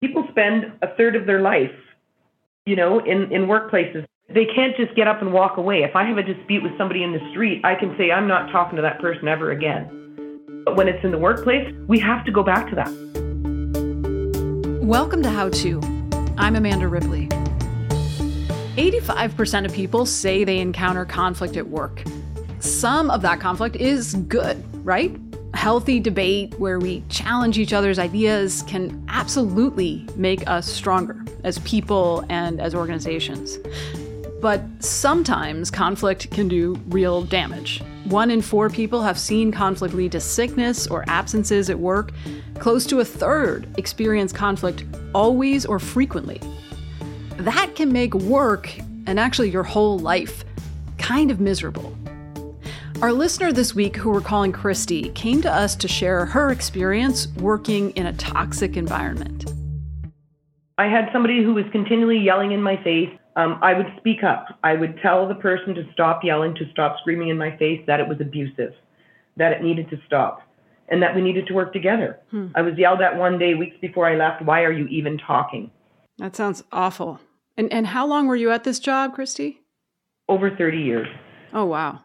people spend a third of their life, you know, in, in workplaces. They can't just get up and walk away. If I have a dispute with somebody in the street, I can say, I'm not talking to that person ever again. But when it's in the workplace, we have to go back to that. Welcome to How To. I'm Amanda Ripley. 85% of people say they encounter conflict at work. Some of that conflict is good, right? Healthy debate where we challenge each other's ideas can absolutely make us stronger as people and as organizations. But sometimes conflict can do real damage. One in four people have seen conflict lead to sickness or absences at work. Close to a third experience conflict always or frequently. That can make work, and actually your whole life, kind of miserable. Our listener this week, who we're calling Christy, came to us to share her experience working in a toxic environment. I had somebody who was continually yelling in my face. Um, I would speak up. I would tell the person to stop yelling, to stop screaming in my face, that it was abusive, that it needed to stop, and that we needed to work together. Hmm. I was yelled at one day, weeks before I left, why are you even talking? That sounds awful. And, and how long were you at this job, Christy? Over 30 years. Oh, wow.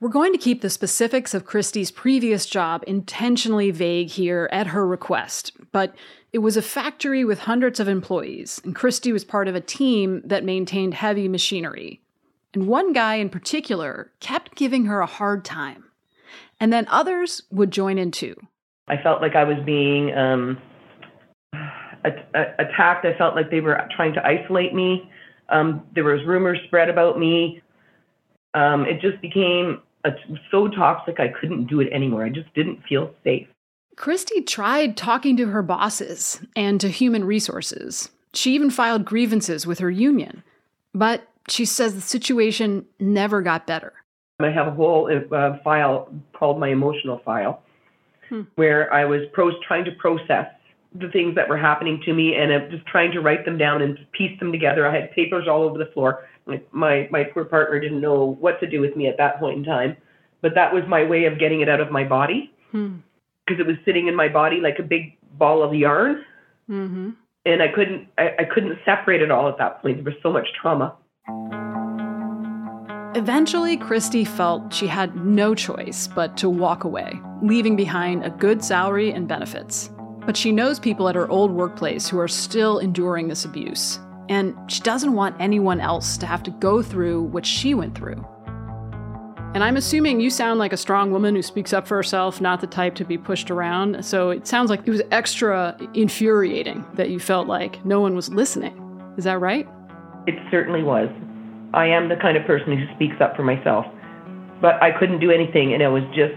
We're going to keep the specifics of Christy's previous job intentionally vague here at her request, but it was a factory with hundreds of employees, and Christy was part of a team that maintained heavy machinery. And one guy in particular kept giving her a hard time. And then others would join in too. I felt like I was being um, attacked. I felt like they were trying to isolate me. Um, there was rumors spread about me. Um, it just became so toxic I couldn't do it anymore. I just didn't feel safe. Christy tried talking to her bosses and to human resources. She even filed grievances with her union. But she says the situation never got better. I have a whole uh, file called my emotional file hmm. where I was pro- trying to process the things that were happening to me and I'm just trying to write them down and piece them together. I had papers all over the floor my my poor partner didn't know what to do with me at that point in time, but that was my way of getting it out of my body because hmm. it was sitting in my body like a big ball of yarn, mm-hmm. and I couldn't I, I couldn't separate it all at that point. There was so much trauma. Eventually, Christy felt she had no choice but to walk away, leaving behind a good salary and benefits. But she knows people at her old workplace who are still enduring this abuse and she doesn't want anyone else to have to go through what she went through. And I'm assuming you sound like a strong woman who speaks up for herself, not the type to be pushed around. So it sounds like it was extra infuriating that you felt like no one was listening. Is that right? It certainly was. I am the kind of person who speaks up for myself. But I couldn't do anything, and it was just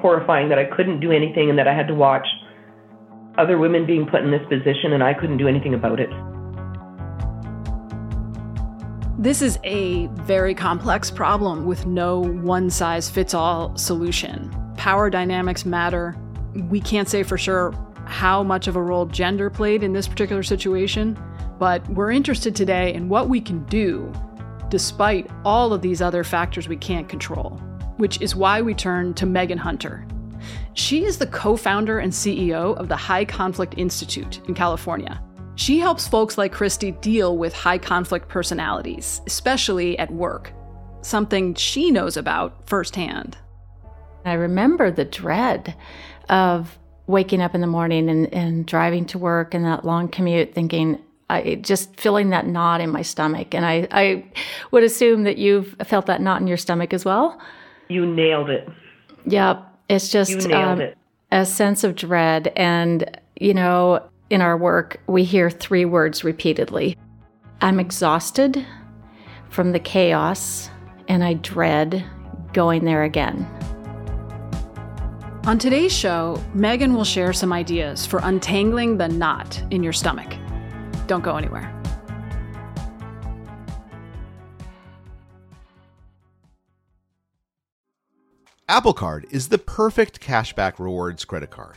horrifying that I couldn't do anything and that I had to watch other women being put in this position, and I couldn't do anything about it. This is a very complex problem with no one size fits all solution. Power dynamics matter. We can't say for sure how much of a role gender played in this particular situation, but we're interested today in what we can do despite all of these other factors we can't control, which is why we turn to Megan Hunter. She is the co founder and CEO of the High Conflict Institute in California. She helps folks like Christy deal with high conflict personalities, especially at work, something she knows about firsthand. I remember the dread of waking up in the morning and, and driving to work and that long commute thinking, I just feeling that knot in my stomach. And I, I would assume that you've felt that knot in your stomach as well. You nailed it. Yeah, it's just um, it. a sense of dread. And, you know, in our work, we hear three words repeatedly I'm exhausted from the chaos, and I dread going there again. On today's show, Megan will share some ideas for untangling the knot in your stomach. Don't go anywhere. Apple Card is the perfect cashback rewards credit card.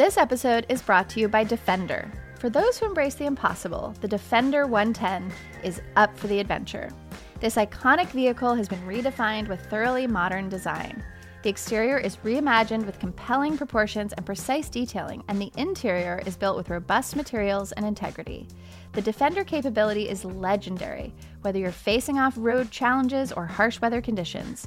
This episode is brought to you by Defender. For those who embrace the impossible, the Defender 110 is up for the adventure. This iconic vehicle has been redefined with thoroughly modern design. The exterior is reimagined with compelling proportions and precise detailing, and the interior is built with robust materials and integrity. The Defender capability is legendary, whether you're facing off road challenges or harsh weather conditions.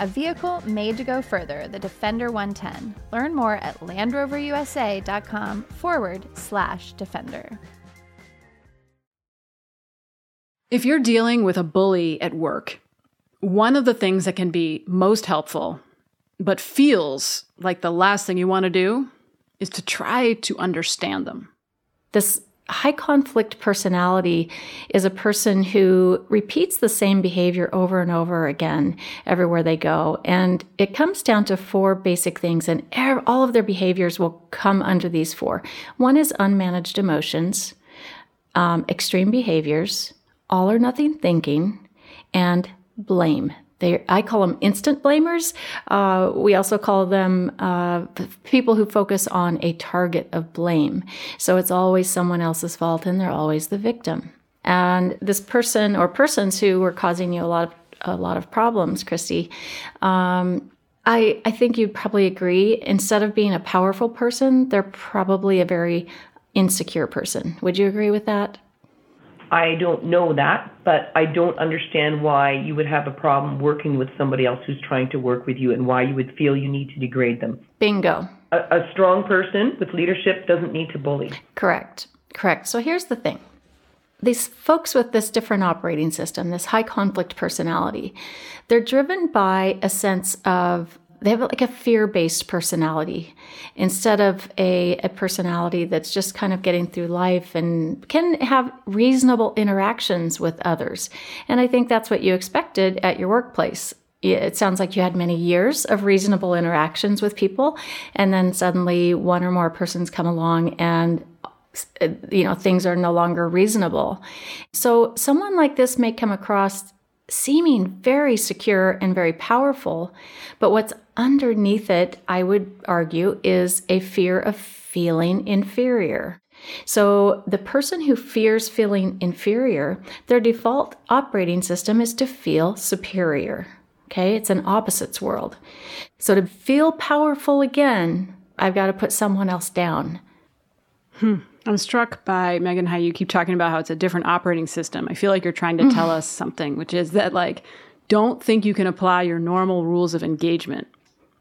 A vehicle made to go further, the Defender 110. Learn more at LandRoverUSA.com forward slash Defender. If you're dealing with a bully at work, one of the things that can be most helpful, but feels like the last thing you want to do, is to try to understand them. This high conflict personality is a person who repeats the same behavior over and over again everywhere they go. And it comes down to four basic things, and all of their behaviors will come under these four. One is unmanaged emotions, um, extreme behaviors, all or nothing thinking, and blame. They, I call them instant blamers. Uh, we also call them uh, people who focus on a target of blame. So it's always someone else's fault, and they're always the victim. And this person or persons who were causing you a lot of a lot of problems, Christy. Um, I I think you'd probably agree. Instead of being a powerful person, they're probably a very insecure person. Would you agree with that? I don't know that, but I don't understand why you would have a problem working with somebody else who's trying to work with you and why you would feel you need to degrade them. Bingo. A, a strong person with leadership doesn't need to bully. Correct. Correct. So here's the thing these folks with this different operating system, this high conflict personality, they're driven by a sense of they have like a fear-based personality instead of a, a personality that's just kind of getting through life and can have reasonable interactions with others and i think that's what you expected at your workplace it sounds like you had many years of reasonable interactions with people and then suddenly one or more persons come along and you know things are no longer reasonable so someone like this may come across seeming very secure and very powerful. But what's underneath it, I would argue, is a fear of feeling inferior. So, the person who fears feeling inferior, their default operating system is to feel superior. Okay, it's an opposites world. So, to feel powerful again, I've got to put someone else down. Hmm. I'm struck by Megan how you keep talking about how it's a different operating system. I feel like you're trying to tell us something, which is that like don't think you can apply your normal rules of engagement.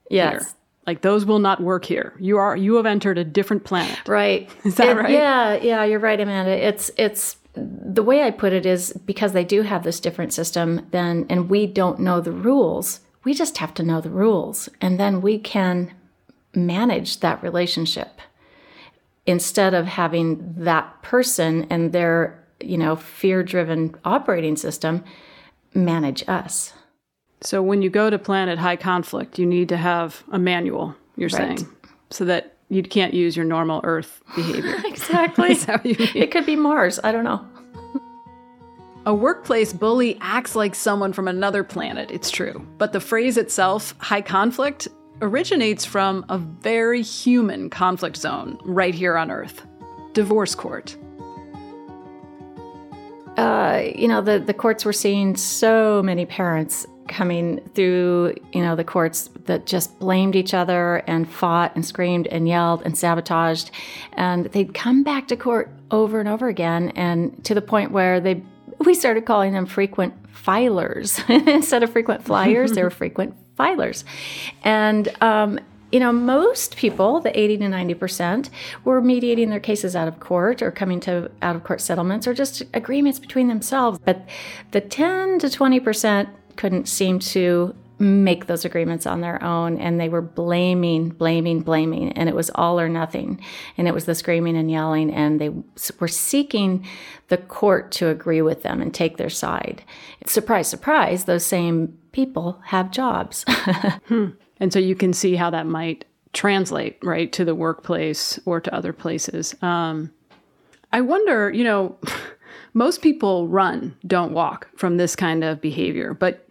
Yes. Here. Like those will not work here. You are you have entered a different planet. Right. Is that it, right? Yeah, yeah, you're right, Amanda. It's it's the way I put it is because they do have this different system then and we don't know the rules. We just have to know the rules and then we can manage that relationship instead of having that person and their you know fear driven operating system manage us so when you go to planet high conflict you need to have a manual you're right. saying so that you can't use your normal earth behavior exactly it could be mars i don't know A workplace bully acts like someone from another planet, it's true. But the phrase itself, high conflict, originates from a very human conflict zone right here on Earth divorce court. Uh, you know, the, the courts were seeing so many parents coming through, you know, the courts that just blamed each other and fought and screamed and yelled and sabotaged. And they'd come back to court over and over again, and to the point where they we started calling them frequent filers instead of frequent flyers. they were frequent filers, and um, you know, most people, the 80 to 90%, were mediating their cases out of court or coming to out of court settlements or just agreements between themselves. But the 10 to 20% couldn't seem to make those agreements on their own and they were blaming blaming blaming and it was all or nothing. And it was the screaming and yelling and they were seeking the court to agree with them and take their side. Surprise surprise those same people have jobs. Hmm. and so you can see how that might translate right to the workplace or to other places. Um, i wonder you know most people run don't walk from this kind of behavior but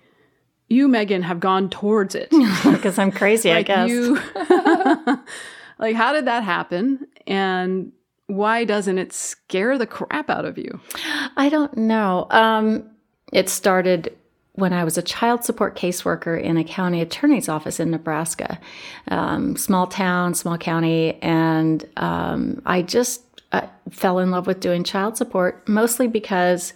you, Megan, have gone towards it because I'm crazy. like I guess. You, like, how did that happen? And why doesn't it scare the crap out of you? I don't know. Um, it started when I was a child support caseworker in a county attorney's office in Nebraska, um, small town, small county, and um, I just uh, fell in love with doing child support mostly because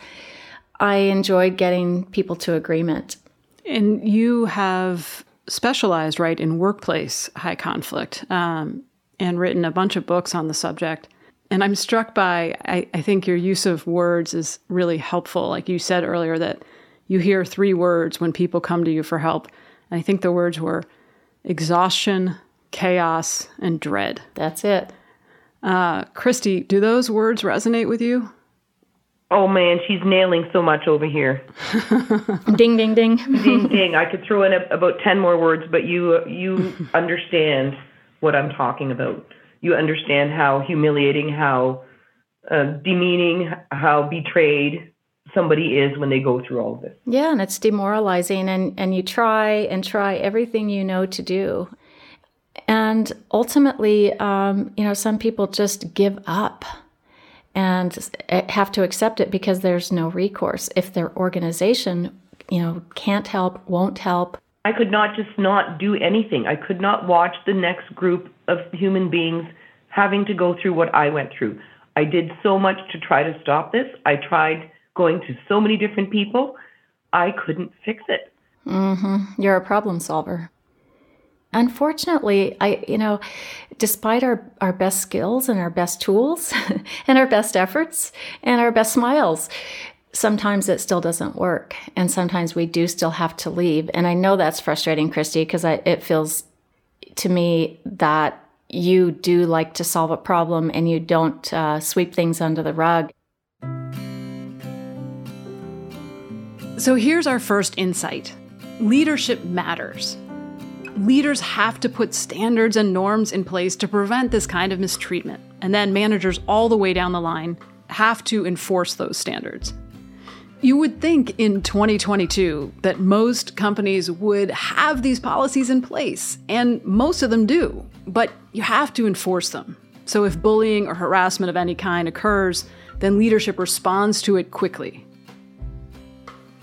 I enjoyed getting people to agreement. And you have specialized, right, in workplace high conflict um, and written a bunch of books on the subject. And I'm struck by, I, I think your use of words is really helpful. Like you said earlier, that you hear three words when people come to you for help. And I think the words were exhaustion, chaos, and dread. That's it. Uh, Christy, do those words resonate with you? Oh man, she's nailing so much over here. ding, ding, ding, ding, ding. I could throw in a, about ten more words, but you you understand what I'm talking about. You understand how humiliating, how uh, demeaning, how betrayed somebody is when they go through all of this. Yeah, and it's demoralizing, and and you try and try everything you know to do, and ultimately, um, you know, some people just give up and have to accept it because there's no recourse. If their organization, you know, can't help, won't help. I could not just not do anything. I could not watch the next group of human beings having to go through what I went through. I did so much to try to stop this. I tried going to so many different people. I couldn't fix it. Mm-hmm. You're a problem solver. Unfortunately, I, you know, despite our, our best skills and our best tools and our best efforts and our best smiles, sometimes it still doesn't work. And sometimes we do still have to leave. And I know that's frustrating, Christy, because it feels to me that you do like to solve a problem and you don't uh, sweep things under the rug. So here's our first insight leadership matters leaders have to put standards and norms in place to prevent this kind of mistreatment. And then managers all the way down the line have to enforce those standards. You would think in 2022 that most companies would have these policies in place, and most of them do, but you have to enforce them. So if bullying or harassment of any kind occurs, then leadership responds to it quickly.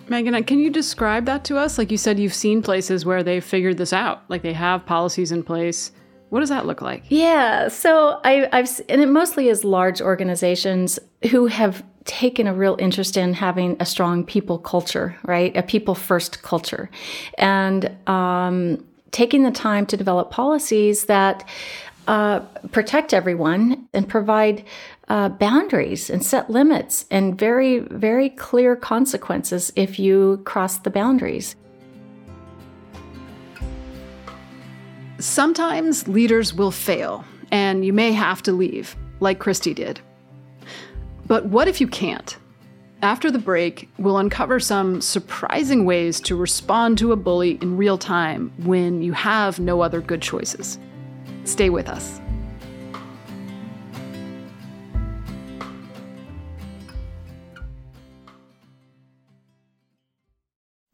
Megan, can you describe that to us? Like you said, you've seen places where they've figured this out, like they have policies in place. What does that look like? Yeah, so I, have and it mostly is large organizations who have taken a real interest in having a strong people culture, right? A people first culture, and um, taking the time to develop policies that uh, protect everyone and provide uh, boundaries and set limits and very, very clear consequences if you cross the boundaries. Sometimes leaders will fail and you may have to leave, like Christy did. But what if you can't? After the break, we'll uncover some surprising ways to respond to a bully in real time when you have no other good choices. Stay with us.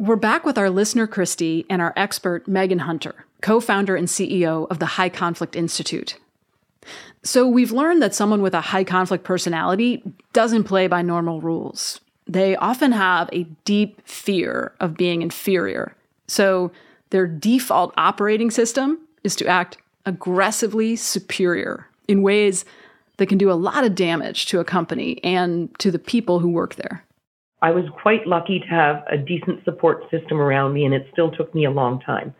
We're back with our listener, Christy, and our expert, Megan Hunter, co founder and CEO of the High Conflict Institute. So, we've learned that someone with a high conflict personality doesn't play by normal rules. They often have a deep fear of being inferior. So, their default operating system is to act aggressively superior in ways that can do a lot of damage to a company and to the people who work there. I was quite lucky to have a decent support system around me, and it still took me a long time.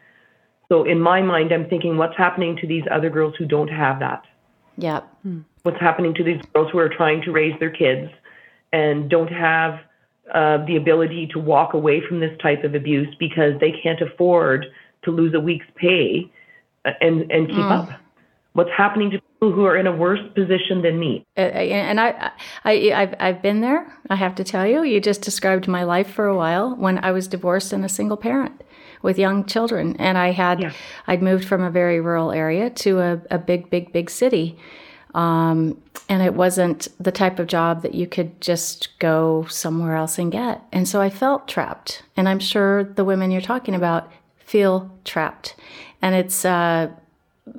So, in my mind, I'm thinking, what's happening to these other girls who don't have that? Yep. What's happening to these girls who are trying to raise their kids and don't have uh, the ability to walk away from this type of abuse because they can't afford to lose a week's pay uh, and, and keep mm. up? What's happening to who are in a worse position than me? Uh, and I, I, I've, I've been there. I have to tell you. You just described my life for a while when I was divorced and a single parent with young children, and I had, yeah. I'd moved from a very rural area to a, a big, big, big city. Um, and it wasn't the type of job that you could just go somewhere else and get. And so I felt trapped. And I'm sure the women you're talking about feel trapped. And it's uh,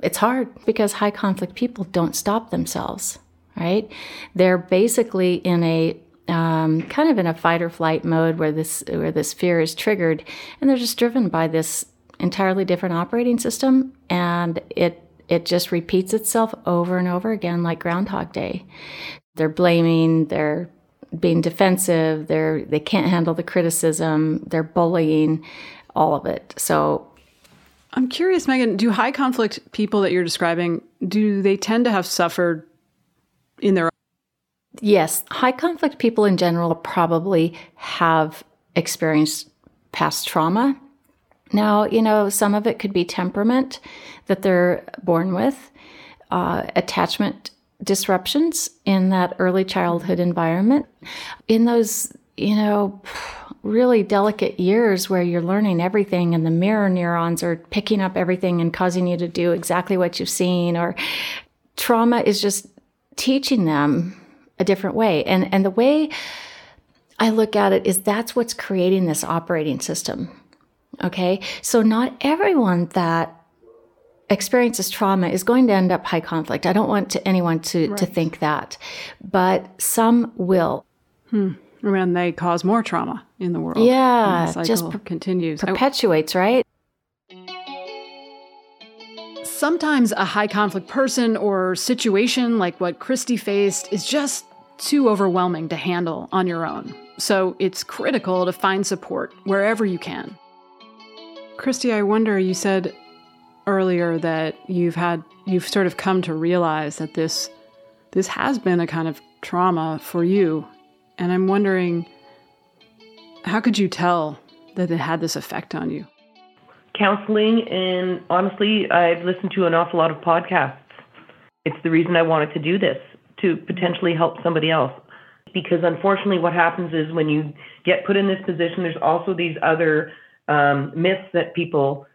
it's hard because high conflict people don't stop themselves, right? They're basically in a um, kind of in a fight or flight mode where this where this fear is triggered, and they're just driven by this entirely different operating system, and it it just repeats itself over and over again like Groundhog Day. They're blaming, they're being defensive, they're they can't handle the criticism, they're bullying, all of it. So I'm curious, Megan, do high conflict people that you're describing, do they tend to have suffered in their Yes, high conflict people in general probably have experienced past trauma. Now, you know, some of it could be temperament that they're born with, uh, attachment disruptions in that early childhood environment. In those, you know, really delicate years where you're learning everything and the mirror neurons are picking up everything and causing you to do exactly what you've seen or trauma is just teaching them a different way. And and the way I look at it is that's what's creating this operating system okay? So not everyone that experiences trauma is going to end up high conflict. I don't want to, anyone to right. to think that but some will. Hmm when they cause more trauma in the world. Yeah, the just per- continues, perpetuates, right? Sometimes a high conflict person or situation like what Christy faced is just too overwhelming to handle on your own. So it's critical to find support wherever you can. Christy, I wonder, you said earlier that you've had you've sort of come to realize that this this has been a kind of trauma for you and I'm wondering, how could you tell that it had this effect on you? Counseling, and honestly, I've listened to an awful lot of podcasts. It's the reason I wanted to do this, to potentially help somebody else. Because unfortunately, what happens is when you get put in this position, there's also these other um, myths that people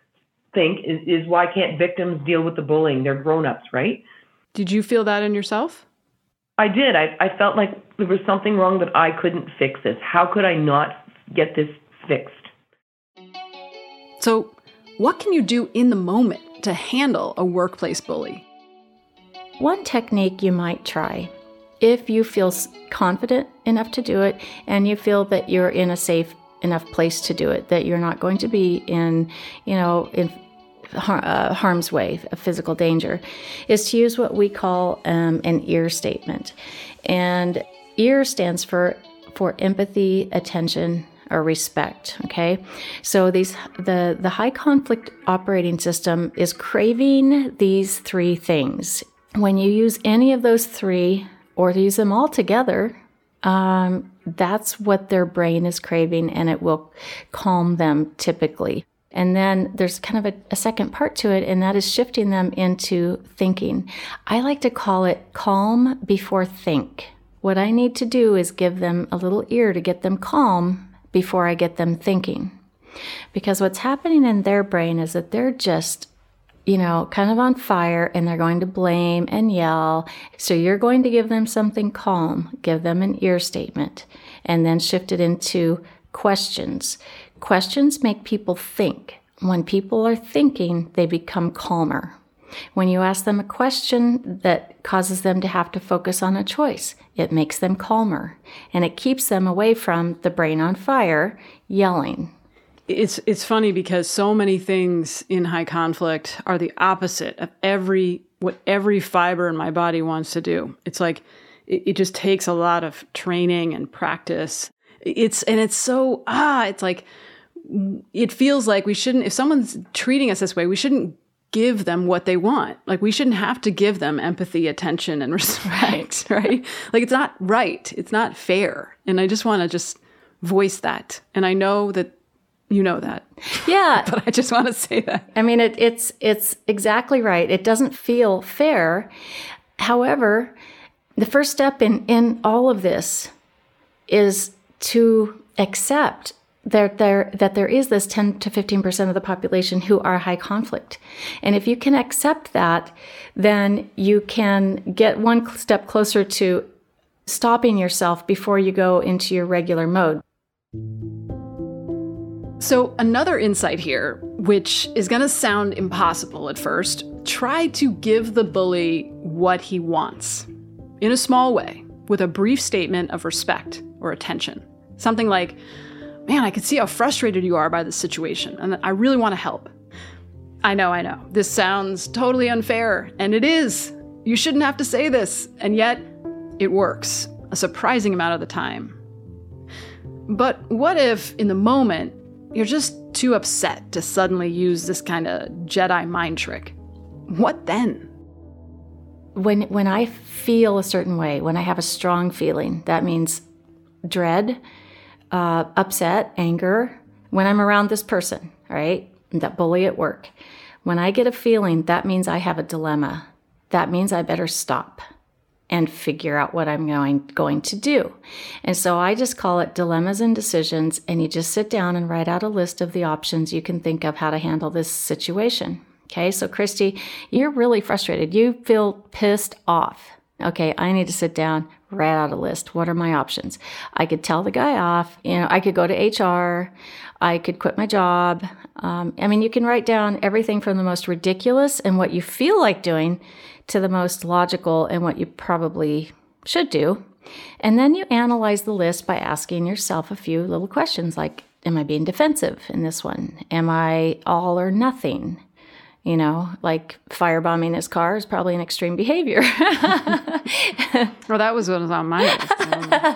think is, is why can't victims deal with the bullying? They're grown-ups, right? Did you feel that in yourself? I did. I, I felt like there was something wrong that I couldn't fix this. How could I not get this fixed? So, what can you do in the moment to handle a workplace bully? One technique you might try if you feel confident enough to do it and you feel that you're in a safe enough place to do it, that you're not going to be in, you know, in uh, harm's way, a physical danger, is to use what we call um, an EAR statement. And EAR stands for for empathy, attention, or respect. Okay, so these the the high conflict operating system is craving these three things. When you use any of those three, or use them all together, um, that's what their brain is craving, and it will calm them typically. And then there's kind of a, a, second part to it, and that is shifting them into thinking. I like to call it calm before think. What I need to do is give them a little ear to get them calm before I get them thinking. Because what's happening in their brain is that they're just, you know, kind of on fire and they're going to blame and yell. So you're going to give them something calm, give them an EAR statement, and then shift it into questions. Questions make people think. When people are thinking, they become calmer. When you ask them a question that causes them to have to focus on a choice, it makes them calmer and it keeps them away from the brain on fire yelling. It's it's funny because so many things in high conflict are the opposite of every what every fiber in my body wants to do. It's like it, it just takes a lot of training and practice. It's and it's so ah, it's like it feels like we shouldn't if someone's treating us this way, we shouldn't give them what they want. Like we shouldn't have to give them empathy, attention, and respect, right? Like it's not right. It's not fair. And I just want to just voice that. And I know that you know that. Yeah. but I just want to say that. I mean it, it's it's exactly right. It doesn't feel fair. However, the first step in, in all of this is to accept that there that there is this 10 to 15 percent of the population who are high conflict. And if you can accept that then you can get one step closer to stopping yourself before you go into your regular mode. So another insight here which is going to sound impossible at first try to give the bully what he wants in a small way with a brief statement of respect or attention. Something like Man, I can see how frustrated you are by this situation, and I really want to help. I know, I know. This sounds totally unfair, and it is. You shouldn't have to say this, and yet it works a surprising amount of the time. But what if, in the moment, you're just too upset to suddenly use this kind of Jedi mind trick? What then? When, when I feel a certain way, when I have a strong feeling, that means dread, uh, upset, anger when I'm around this person, right? That bully at work. When I get a feeling, that means I have a dilemma. That means I better stop and figure out what I'm going, going to do. And so I just call it dilemmas and decisions. And you just sit down and write out a list of the options you can think of how to handle this situation. Okay, so Christy, you're really frustrated. You feel pissed off. Okay, I need to sit down, write out a list. What are my options? I could tell the guy off. You know, I could go to HR. I could quit my job. Um, I mean, you can write down everything from the most ridiculous and what you feel like doing to the most logical and what you probably should do. And then you analyze the list by asking yourself a few little questions like, Am I being defensive in this one? Am I all or nothing? You know, like firebombing his car is probably an extreme behavior. well, that was what was on my list.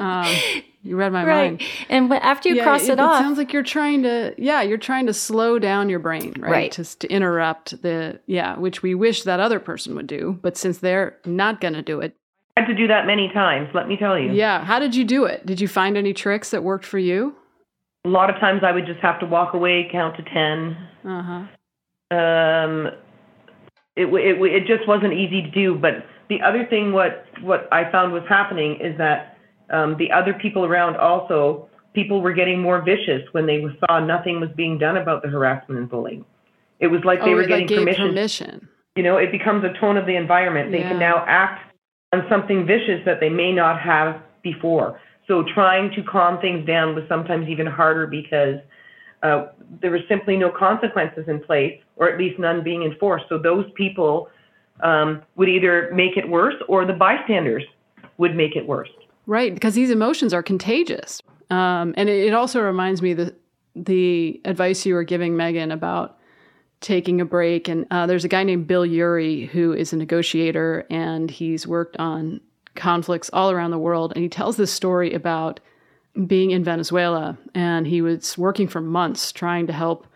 Um, you read my right. mind. And after you yeah, cross it, it, off, it sounds like you're trying to, yeah, you're trying to slow down your brain, right? Right. Just to interrupt the, yeah, which we wish that other person would do, but since they're not going to do it, I had to do that many times. Let me tell you. Yeah. How did you do it? Did you find any tricks that worked for you? A lot of times I would just have to walk away, count to ten. Uh huh um, it, it, it just wasn't easy to do. But the other thing, what, what I found was happening is that um, the other people around also, people were getting more vicious when they saw nothing was being done about the harassment and bullying. It was like they oh, were getting like, permission. permission. You know, it becomes a tone of the environment. They Yeah. can now act on something vicious that they may not have before. So trying to calm things down was sometimes even harder because uh, there were simply no consequences in place, or at least none being enforced. So those people um, would either make it worse, or the bystanders would make it worse. Right, because these emotions are contagious. Um, and it, it also reminds me the the advice you were giving Megan about taking a break. And uh, there's a guy named Bill Ury who is a negotiator, and he's worked on conflicts all around the world. And he tells this story about being in Venezuela, and he was working for months trying to help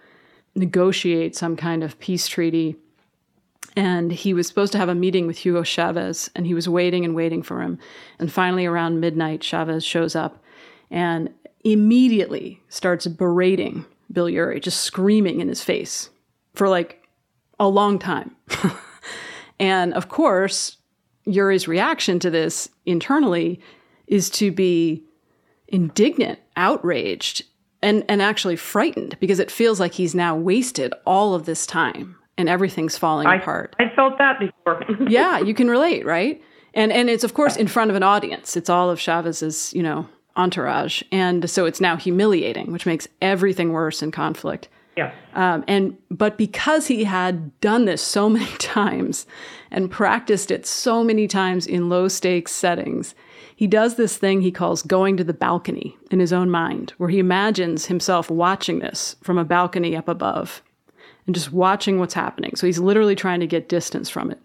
negotiate some kind of peace treaty. And he was supposed to have a meeting with Hugo Chavez, and he was waiting and waiting for him. And finally, around midnight, Chavez shows up and immediately starts berating Bill Ury, just screaming in his face for like a long time. and of course, Ury's reaction to this internally is to be indignant, outraged, and, and actually frightened because it feels like he's now wasted all of this time and everything's falling I, apart. I felt that before. yeah, you can relate, right? And and it's of course in front of an audience. It's all of Chavez's, you know, entourage, and so it's now humiliating, which makes everything worse in conflict. Yeah. Um, and but because he had done this so many times and practiced it so many times in low stakes settings, he does this thing he calls going to the balcony in his own mind, where he imagines himself watching this from a balcony up above and just watching what's happening. So he's literally trying to get distance from it.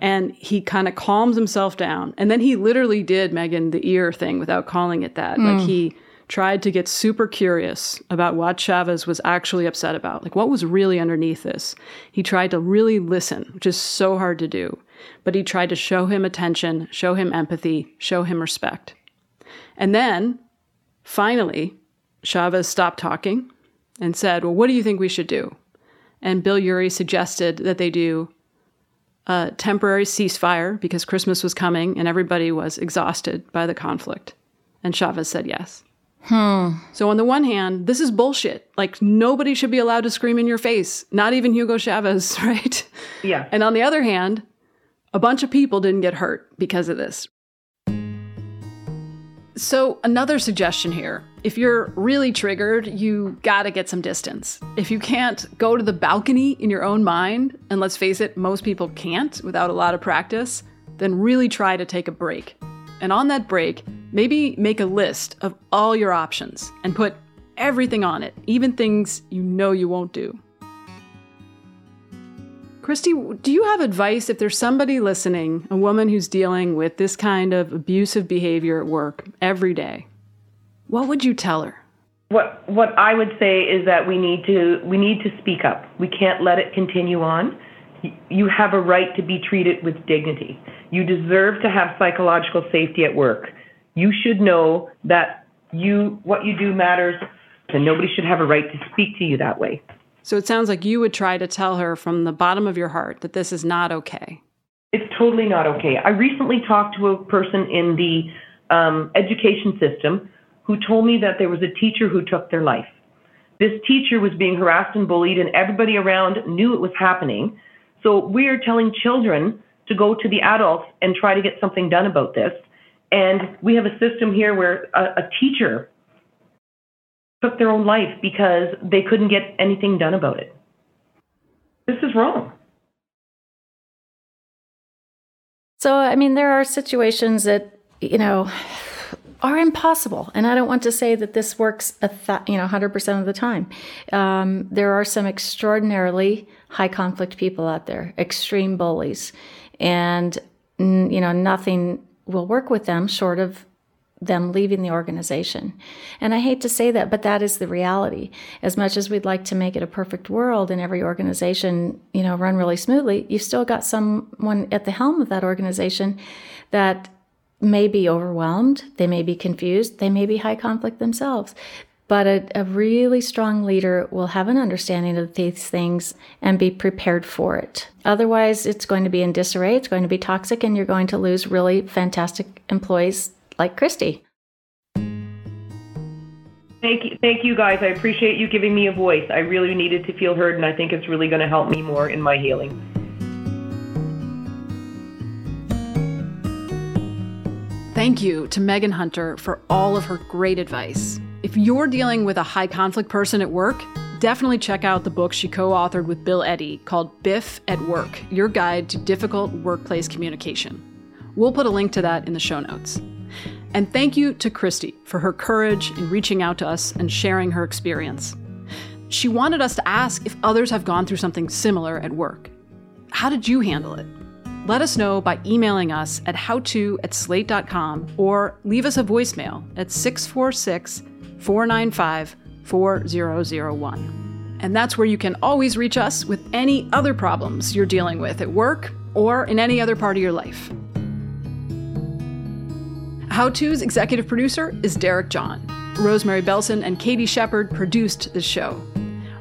And he kind of calms himself down. And then he literally did, Megan, the ear thing without calling it that. Like he tried to get super curious about what Chavez was actually upset about. Like what was really underneath this. He tried to really listen, which is so hard to do. But he tried to show him attention, show him empathy, show him respect. And then finally, Chavez stopped talking and said, Well, what do you think we should do? And Bill Ury suggested that they do a temporary ceasefire because Christmas was coming and everybody was exhausted by the conflict. And Chavez said yes. Hmm. So, on the one hand, this is bullshit. Like, nobody should be allowed to scream in your face, not even Hugo Chavez, right? Yeah. And on the other hand, a bunch of people didn't get hurt because of this. So, another suggestion here if you're really triggered, you gotta get some distance. If you can't go to the balcony in your own mind, and let's face it, most people can't without a lot of practice, then really try to take a break. And on that break, maybe make a list of all your options and put everything on it, even things you know you won't do. Christy, do you have advice if there's somebody listening, a woman who's dealing with this kind of abusive behavior at work every day? What would you tell her? What what I would say is that we need to we need to speak up. We can't let it continue on. You have a right to be treated with dignity. You deserve to have psychological safety at work. You should know that you what you do matters and nobody should have a right to speak to you that way. So it sounds like you would try to tell her from the bottom of your heart that this is not okay. It's totally not okay. I recently talked to a person in the um, education system who told me that there was a teacher who took their life. This teacher was being harassed and bullied, and everybody around knew it was happening. So we are telling children to go to the adults and try to get something done about this. And we have a system here where a, a teacher took their own life because they couldn't get anything done about it. This is wrong. So, I mean, there are situations that, you know, are impossible. And I don't want to say that this works, a th- you know, 100% of the time. Um, there are some extraordinarily high conflict people out there, extreme bullies. And, you know, nothing will work with them short of them leaving the organization. And I hate to say that, but that is the reality. As much as we'd like to make it a perfect world and every organization, you know, run really smoothly, you've still got someone at the helm of that organization that may be overwhelmed, they may be confused, they may be high conflict themselves. But a, a really strong leader will have an understanding of these things and be prepared for it. Otherwise, it's going to be in disarray, it's going to be toxic, and you're going to lose really fantastic employees like Christy. Thank you, thank you guys. I appreciate you giving me a voice. I really needed to feel heard, and I think it's really going to help me more in my healing. Thank you to Megan Hunter for all of her great advice. If you're dealing with a high conflict person at work, definitely check out the book she co authored with Bill Eddy called Biff at Work Your Guide to Difficult Workplace Communication. We'll put a link to that in the show notes. And thank you to Christy for her courage in reaching out to us and sharing her experience. She wanted us to ask if others have gone through something similar at work. How did you handle it? Let us know by emailing us at howto at slate.com or leave us a voicemail at 646 495 4001. And that's where you can always reach us with any other problems you're dealing with at work or in any other part of your life. How To's executive producer is Derek John. Rosemary Belson and Katie Shepard produced the show.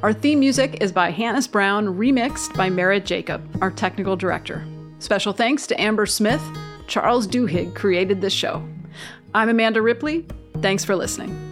Our theme music is by Hannes Brown, remixed by Merritt Jacob, our technical director. Special thanks to Amber Smith. Charles Duhigg created this show. I'm Amanda Ripley. Thanks for listening.